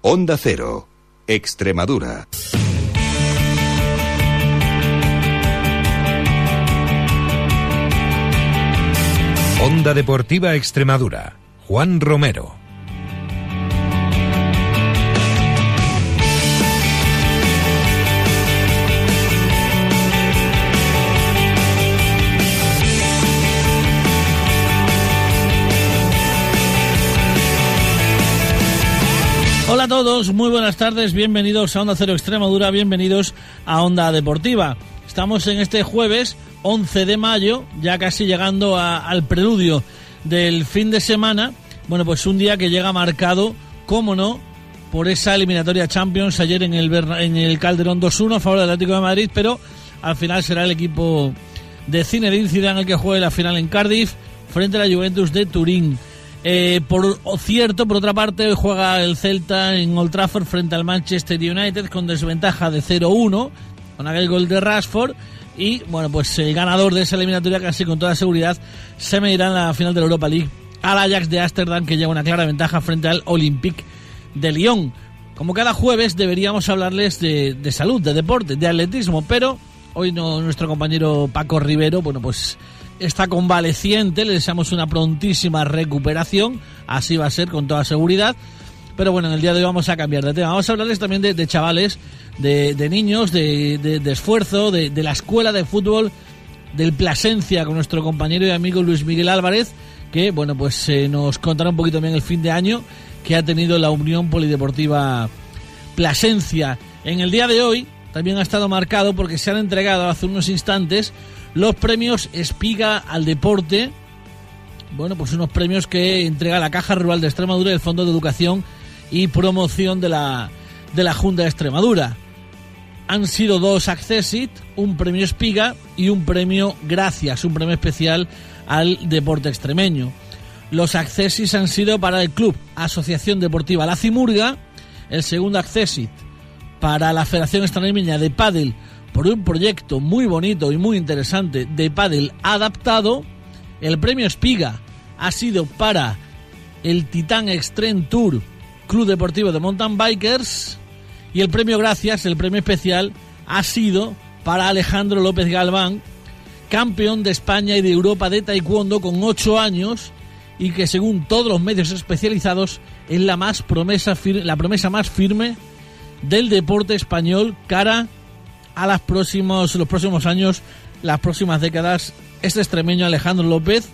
Onda Cero, Extremadura. Onda Deportiva Extremadura. Juan Romero. Hola a todos, muy buenas tardes, bienvenidos a Onda Cero Extremadura, bienvenidos a Onda Deportiva. Estamos en este jueves 11 de mayo, ya casi llegando al preludio del fin de semana. Bueno, pues un día que llega marcado, cómo no, por esa eliminatoria Champions ayer en el, en el Calderón 2-1 a favor del Atlético de Madrid, pero al final será el equipo de Zinedine Zidane el que juegue la final en Cardiff frente a la Juventus de Turín. Eh, por cierto, por otra parte, juega el Celta en Old Trafford frente al Manchester United con desventaja de 0-1, con aquel gol de Rashford. Y bueno, pues el ganador de esa eliminatoria, casi con toda seguridad, se medirá en la final de la Europa League al Ajax de Ámsterdam, que lleva una clara ventaja frente al Olympique de Lyon. Como cada jueves, deberíamos hablarles de, salud, de deporte, de atletismo, pero hoy nuestro compañero Paco Rivero, bueno, pues está convaleciente, le deseamos una prontísima recuperación, así va a ser con toda seguridad. Pero bueno, en el día de hoy vamos a cambiar de tema. Vamos a hablarles también de, de chavales, de, de niños, de, de- esfuerzo, de, de la escuela de fútbol del Plasencia con nuestro compañero y amigo Luis Miguel Álvarez, que bueno, pues eh, nos contará un poquito también el fin de año que ha tenido la Unión Polideportiva Plasencia. En el día de hoy también ha estado marcado porque se han entregado hace unos instantes los premios Espiga al Deporte. Bueno, pues unos premios que entrega la Caja Rural de Extremadura y el Fondo de Educación y Promoción de la, de la Junta de Extremadura. Han sido dos Accessit, un premio Espiga y un premio Gracias, un premio especial al deporte extremeño. Los Accessis han sido para el Club Asociación Deportiva La Cimurga, el segundo Accessit para la Federación Extremeña de Pádel por un proyecto muy bonito y muy interesante de pádel adaptado. El premio Espiga ha sido para el Titán Extreme Tour Club Deportivo de Mountain Bikers y el premio Gracias, el premio especial, ha sido para Alejandro López Galván, campeón de España y de Europa de Taekwondo con 8 años y que según todos los medios especializados es la más promesa la promesa más firme del deporte español cara a las próximos, los próximos años, las próximas décadas. Este extremeño Alejandro López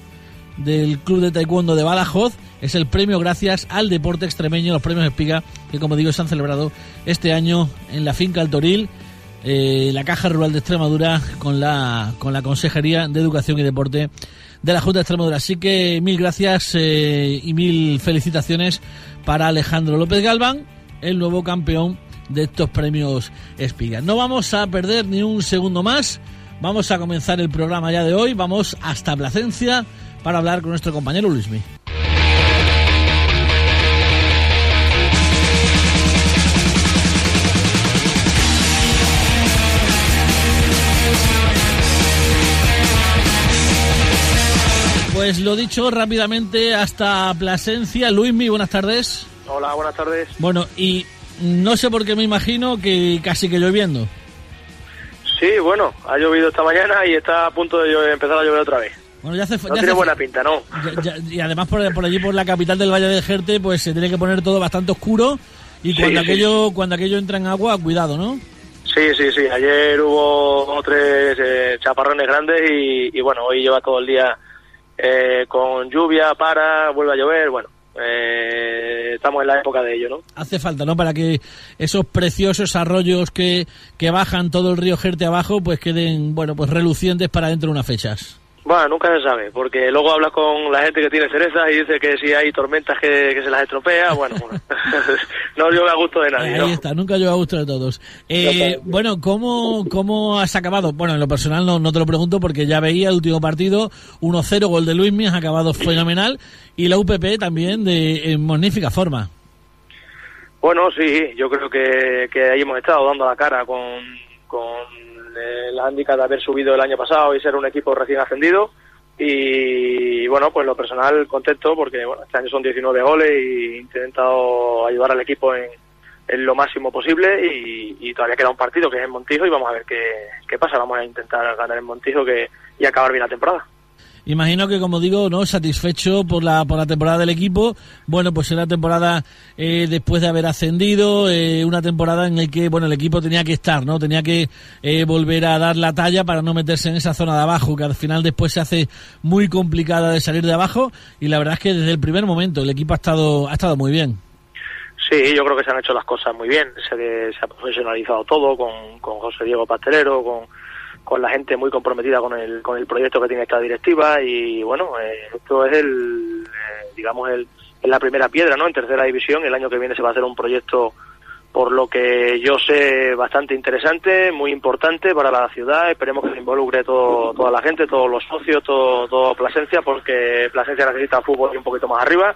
del Club de Taekwondo de Badajoz es el premio gracias al deporte extremeño, los premios Espiga, que como digo se han celebrado este año en la finca El Toril, eh, la Caja Rural de Extremadura con la, con la Consejería de Educación y Deporte de la Junta de Extremadura. Así que mil gracias eh, y mil felicitaciones para Alejandro López Galván, el nuevo campeón de estos premios Espiga. No vamos a perder ni un segundo más. Vamos a comenzar el programa ya de hoy. Vamos hasta Plasencia para hablar con nuestro compañero Luismi. Pues lo dicho rápidamente hasta Plasencia. Luismi, buenas tardes. Hola, buenas tardes. Bueno, y no sé por qué me imagino que casi que lloviendo. Sí, bueno, ha llovido esta mañana y está a punto de llover- empezar a llover otra vez. Bueno, ya hace, No ya tiene hace- buena pinta, ¿no? ya- ya- y además por, por allí, por la capital del Valle de Jerte, pues se tiene que poner todo bastante oscuro. Y cuando sí. aquello cuando aquello entra en agua, cuidado, ¿no? Sí, sí, sí. Ayer hubo dos tres eh, chaparrones grandes y, y bueno, hoy lleva todo el día eh, con lluvia, para, vuelve a llover, bueno. Eh, estamos en la época de ello, ¿no? Hace falta, ¿no? Para que esos preciosos arroyos que, que bajan todo el río Jerte abajo, pues queden, bueno, pues relucientes para dentro de unas fechas. Bueno, nunca se sabe, porque luego hablas con la gente que tiene cerezas y dice que si hay tormentas que, que se las estropea, bueno, bueno. no llueve a gusto de nadie, ¿no? Ahí está, nunca yo a gusto de todos. Eh, bueno, ¿cómo, ¿cómo has acabado? Bueno, en lo personal no, no te lo pregunto porque ya veía el último partido, 1-0, gol de Luismi, has acabado fenomenal. Y la UPP también de en magnífica forma. Bueno, sí, yo creo que, que ahí hemos estado dando la cara con, con la handicap de haber subido el año pasado y ser un equipo recién ascendido. Y bueno, pues lo personal contento porque bueno, este año son 19 goles y he intentado ayudar al equipo en, en lo máximo posible y, todavía queda un partido que es en Montijo y vamos a ver qué, qué pasa. Vamos a intentar ganar en Montijo que, y acabar bien la temporada. Imagino que, como digo, no satisfecho por la, por la temporada del equipo. Bueno, pues era temporada eh, después de haber ascendido, eh, una temporada en la que bueno el equipo tenía que estar, no tenía que eh, volver a dar la talla para no meterse en esa zona de abajo, que al final después se hace muy complicada de salir de abajo. Y la verdad es que desde el primer momento el equipo ha estado ha estado muy bien. Sí, yo creo que se han hecho las cosas muy bien. Se, se ha profesionalizado todo con, con José Diego Pastelero, con con la gente muy comprometida con el, con el proyecto que tiene esta directiva y bueno, eh, esto es el, eh, digamos, el, la primera piedra, ¿no? En tercera división, el año que viene se va a hacer un proyecto, por lo que yo sé, bastante interesante, muy importante para la ciudad, esperemos que se involucre todo, toda la gente, todos los socios, todo, todo Plasencia, porque Plasencia necesita fútbol y un poquito más arriba.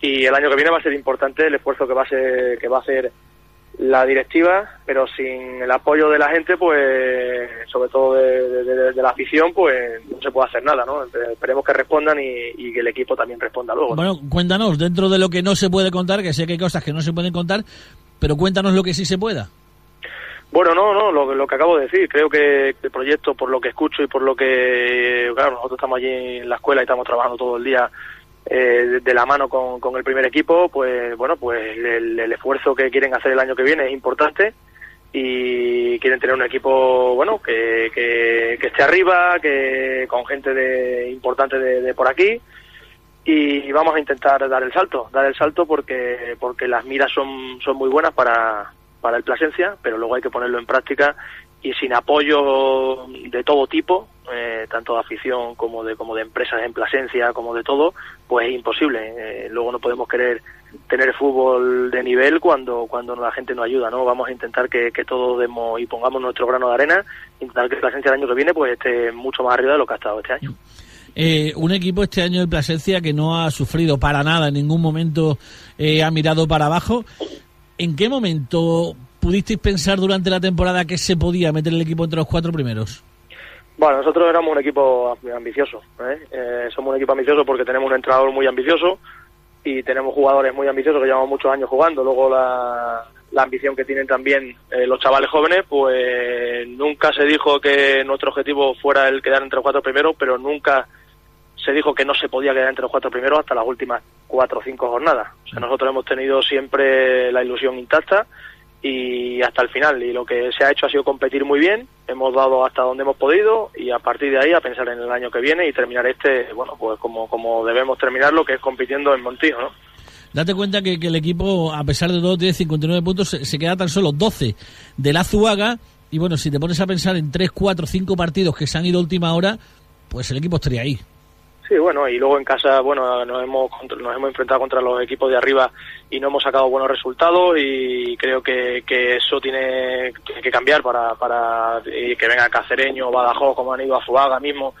Y el año que viene va a ser importante el esfuerzo que va a ser, que va a hacer la directiva, pero sin el apoyo de la gente, pues, sobre todo de, la afición, pues no se puede hacer nada, ¿no? Esperemos que respondan y, que el equipo también responda luego. Bueno, cuéntanos, dentro de lo que no se puede contar, que sé que hay cosas que no se pueden contar, pero cuéntanos lo que sí se pueda. Bueno, no, no, lo, lo que acabo de decir, creo que el proyecto, por lo que escucho y por lo que, claro, nosotros estamos allí en la escuela y estamos trabajando todo el día eh, de la mano con, con, el primer equipo, pues bueno, pues el, esfuerzo que quieren hacer el año que viene es importante y quieren tener un equipo bueno que, que, esté arriba, que con gente de, importante de, por aquí y vamos a intentar dar el salto, dar el salto porque porque las miras son son muy buenas para para el Plasencia, pero luego hay que ponerlo en práctica y sin apoyo de todo tipo, eh, tanto de afición como de como de empresas en Plasencia, como de todo, pues es imposible. Eh, luego no podemos querer tener fútbol de nivel cuando cuando la gente no ayuda, ¿no? Vamos a intentar que, que todos demos y pongamos nuestro grano de arena, intentar que Plasencia el año que viene pues esté mucho más arriba de lo que ha estado este año. Eh, un equipo este año de Plasencia que no ha sufrido para nada, en ningún momento ha mirado para abajo. ¿En qué momento pudisteis pensar durante la temporada que se podía meter el equipo entre los cuatro primeros? Bueno, nosotros éramos un equipo ambicioso. ¿eh? Eh, somos un equipo ambicioso porque tenemos un entrenador muy ambicioso y tenemos jugadores muy ambiciosos que llevamos muchos años jugando. Luego la, ambición que tienen también eh, los chavales jóvenes, pues nunca se dijo que nuestro objetivo fuera el quedar entre los cuatro primeros, pero nunca se dijo que no se podía quedar entre los cuatro primeros hasta las últimas cuatro o cinco jornadas. O sea, nosotros hemos tenido siempre la ilusión intacta y hasta el final. Y lo que se ha hecho ha sido competir muy bien, hemos dado hasta donde hemos podido y a partir de ahí a pensar en el año que viene y terminar este, bueno, pues como, como debemos terminarlo, que es compitiendo en Montijo, ¿no? Date cuenta que, el equipo, a pesar de todo, tiene 59 puntos, se, queda tan solo 12 de la Zuaga. Y bueno, si te pones a pensar en 3, 4, 5 partidos que se han ido a última hora, pues el equipo estaría ahí. Sí, bueno, y luego en casa, bueno, nos hemos, nos hemos enfrentado contra los equipos de arriba y no hemos sacado buenos resultados y creo que, que eso tiene, que cambiar para, para que venga Cacereño, Badajoz, como han ido a Fuaga mismo.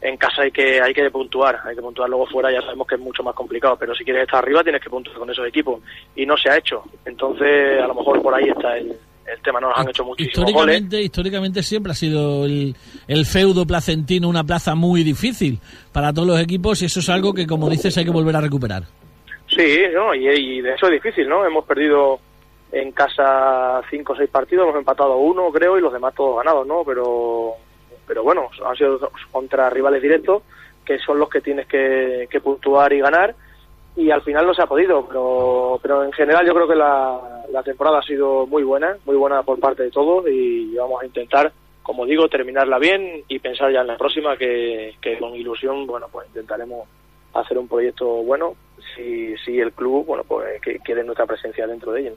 En casa hay que, hay que puntuar, hay que puntuar luego fuera, ya sabemos que es mucho más complicado, pero si quieres estar arriba tienes que puntuar con esos equipos y no se ha hecho. Entonces, a lo mejor por ahí está el, el tema no nos han hecho muchísimos históricamente, Históricamente siempre ha sido el, el, feudo placentino una plaza muy difícil para todos los equipos y eso es algo que, como dices, hay que volver a recuperar. Sí, no, y, de eso es difícil, ¿no? Hemos perdido en casa cinco o seis partidos, hemos empatado uno, creo, y los demás todos ganados, ¿no? Pero, pero bueno, han sido contra rivales directos, que son los que tienes que, que puntuar y ganar y al final no se ha podido, pero, pero en general yo creo que la, la temporada ha sido muy buena, muy buena por parte de todos y vamos a intentar, como digo, terminarla bien y pensar ya en la próxima que, con ilusión, bueno, pues intentaremos hacer un proyecto bueno si, si el club, bueno, pues que quede nuestra presencia dentro de ello.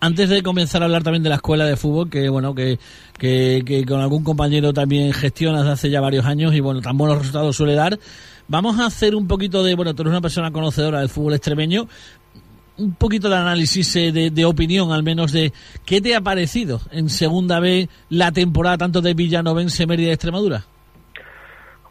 Antes de comenzar a hablar también de la escuela de fútbol, que bueno, que, que, que con algún compañero también gestionas hace ya varios años y bueno, tan buenos resultados suele dar, Vamos a hacer un poquito de, bueno, tú eres una persona conocedora del fútbol extremeño, un poquito de análisis eh, de, opinión, al menos de qué te ha parecido en segunda vez la temporada tanto de Villanovense, Mérida y Extremadura.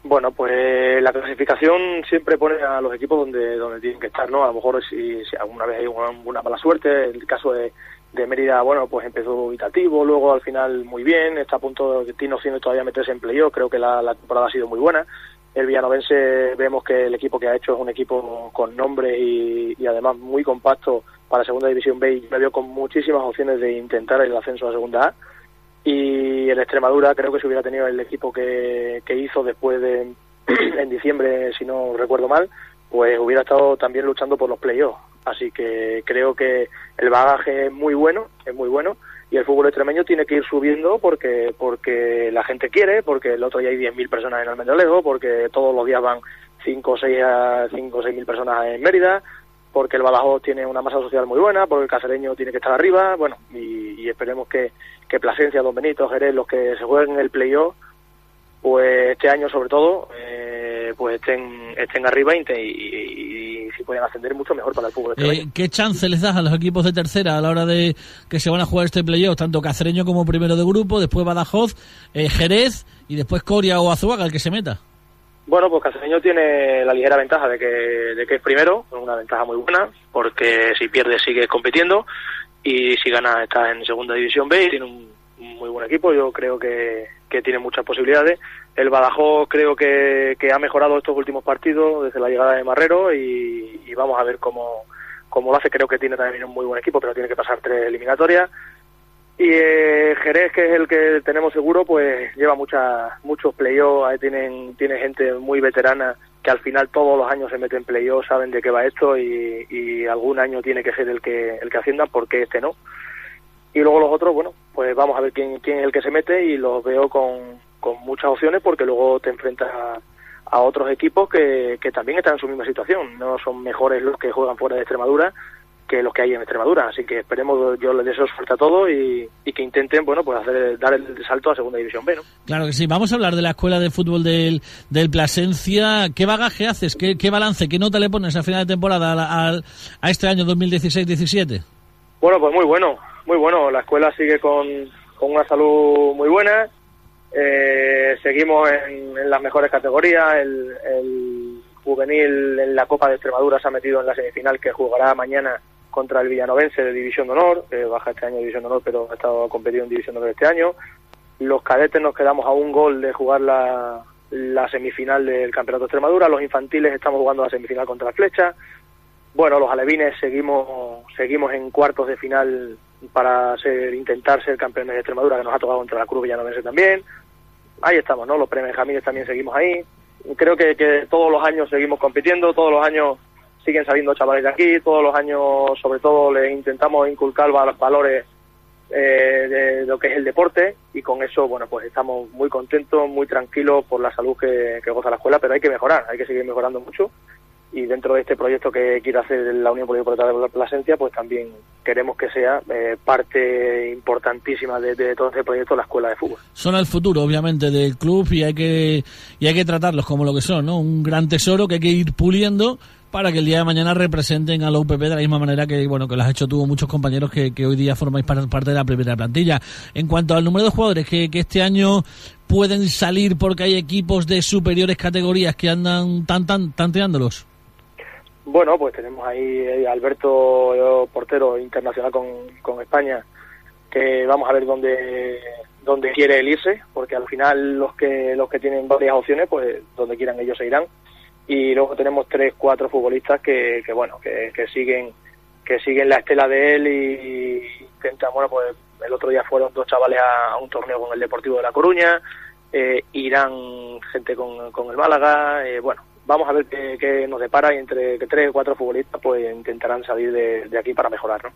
Bueno, pues la clasificación siempre pone a los equipos donde donde tienen que estar, ¿no? A lo mejor si, alguna vez hay una, mala suerte, el caso de, de Mérida, bueno, pues empezó dubitativo, luego al final muy bien, está a punto de tiene opciones todavía meterse en playoff, creo que la temporada ha sido muy buena el Villanovense vemos que el equipo que ha hecho es un equipo con nombre y, además muy compacto para Segunda División B y me veo con muchísimas opciones de intentar el ascenso a Segunda A. Y el Extremadura creo que si hubiera tenido el equipo que, que hizo después de en diciembre, si no recuerdo mal, pues hubiera estado también luchando por los playoffs. Así que creo que el bagaje es muy bueno, es muy bueno, y el fútbol extremeño tiene que ir subiendo porque porque la gente quiere, porque el otro día hay 10.000 personas en Almendalejo, porque todos los días van 5 o 6 a 5 o 6.000 personas en Mérida, porque el Badajoz tiene una masa social muy buena, porque el casereño tiene que estar arriba, bueno, y, y esperemos que, que Plasencia, Don Benito, Jerez, los que se jueguen el playoff, pues este año sobre todo, eh, pues estén, estén arriba y, si pueden ascender mucho mejor para el fútbol. Eh, ¿Qué chance les das a los equipos de tercera a la hora de que se van a jugar este playoff, tanto Cacereño como primero de grupo, después Badajoz, eh, Jerez y después Coria o Azuaga, el que se meta? Bueno, pues Cacereño tiene la ligera ventaja de que, de que es primero, una ventaja muy buena, porque si pierde sigue compitiendo y si gana está en segunda división B y tiene un muy buen equipo, yo creo que, que tiene muchas posibilidades. El Badajoz creo que, ha mejorado estos últimos partidos desde la llegada de Marrero y, vamos a ver cómo, cómo lo hace. Creo que tiene también un muy buen equipo, pero tiene que pasar tres eliminatorias. Y eh, Jerez, que es el que tenemos seguro, pues lleva mucha, muchos playoffs, tienen, tiene gente muy veterana que al final todos los años se mete en playoffs, saben de qué va esto y, algún año tiene que ser el que, el que ascienda, porque este no y luego los otros, bueno, pues vamos a ver quién, quién es el que se mete y los veo con, con muchas opciones porque luego te enfrentas a, a otros equipos que, que también están en su misma situación. No son mejores los que juegan fuera de Extremadura que los que hay en Extremadura. Así que esperemos, yo les deseo suerte a todos y, y, que intenten, bueno, pues hacer, dar el salto a Segunda División B, ¿no? Claro que sí. Vamos a hablar de la Escuela de Fútbol del, del Plasencia. ¿Qué bagaje haces? ¿Qué, ¿Qué, balance? ¿Qué nota le pones a final de temporada a, a, a este año 2016-17? Bueno, pues muy bueno muy bueno. La escuela sigue con, con una salud muy buena. Eh, seguimos en, las mejores categorías. El, juvenil en la Copa de Extremadura se ha metido en la semifinal que jugará mañana contra el Villanovense de División de Honor. Baja este año División de Honor, pero ha estado competido en División de Honor este año. Los cadetes nos quedamos a un gol de jugar la, la semifinal del Campeonato de Extremadura. Los infantiles estamos jugando la semifinal contra la Flecha. Bueno, los alevines seguimos seguimos en cuartos de final para ser, intentar ser campeones de Extremadura, que nos ha tocado contra la Cruz Villanovense también. Ahí estamos, ¿no? Los premios Jamírez también seguimos ahí. Creo que, que todos los años seguimos compitiendo, todos los años siguen saliendo chavales de aquí, todos los años, sobre todo, les intentamos inculcar valores eh, de lo que es el deporte y con eso, bueno, pues estamos muy contentos, muy tranquilos por la salud que goza la escuela, pero hay que mejorar, hay que seguir mejorando mucho y dentro de este proyecto que quiere hacer la Unión Política de la Plasencia, pues también queremos que sea eh, parte importantísima de, todo este proyecto la escuela de fútbol. Son el futuro, obviamente, del club y hay que hay que tratarlos como lo que son, ¿no? Un gran tesoro que hay que ir puliendo para que el día de mañana representen a la UPP de la misma manera que bueno que lo has hecho tú muchos compañeros que, hoy día formáis parte de la primera plantilla. En cuanto al número de jugadores que, que este año pueden salir porque hay equipos de superiores categorías que andan tan tan tanteándolos. Bueno, pues tenemos ahí a Alberto, portero internacional con, con España, que vamos a ver dónde dónde quiere él irse, porque al final los que los que tienen varias opciones, pues donde quieran ellos se irán. Y luego tenemos tres, cuatro futbolistas que, que bueno, que, que siguen que siguen la estela de él y intentan, bueno, pues el otro día fueron dos chavales a, a un torneo con el Deportivo de La Coruña, eh, irán gente con, con el Málaga, eh, bueno, vamos a ver qué, nos depara y entre tres o cuatro futbolistas pues intentarán salir de, de aquí para mejorar, ¿no?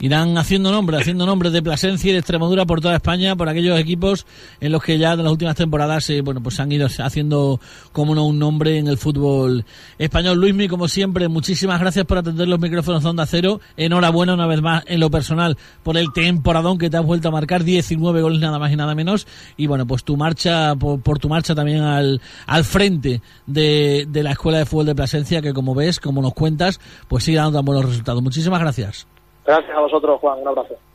Irán haciendo nombre, haciendo nombres de Plasencia y de Extremadura por toda España, por aquellos equipos en los que ya en las últimas temporadas eh, bueno pues han ido haciendo como no un nombre en el fútbol español. Luismi, como siempre, muchísimas gracias por atender los micrófonos de Onda Cero. Enhorabuena una vez más en lo personal por el temporadón que te has vuelto a marcar, 19 goles nada más y nada menos. Y bueno, pues tu marcha, por, por tu marcha también al, al frente de, de la Escuela de Fútbol de Plasencia, que como ves, como nos cuentas, pues sigue dando tan buenos resultados. Muchísimas gracias. Gracias a vosotros, Juan. Un abrazo.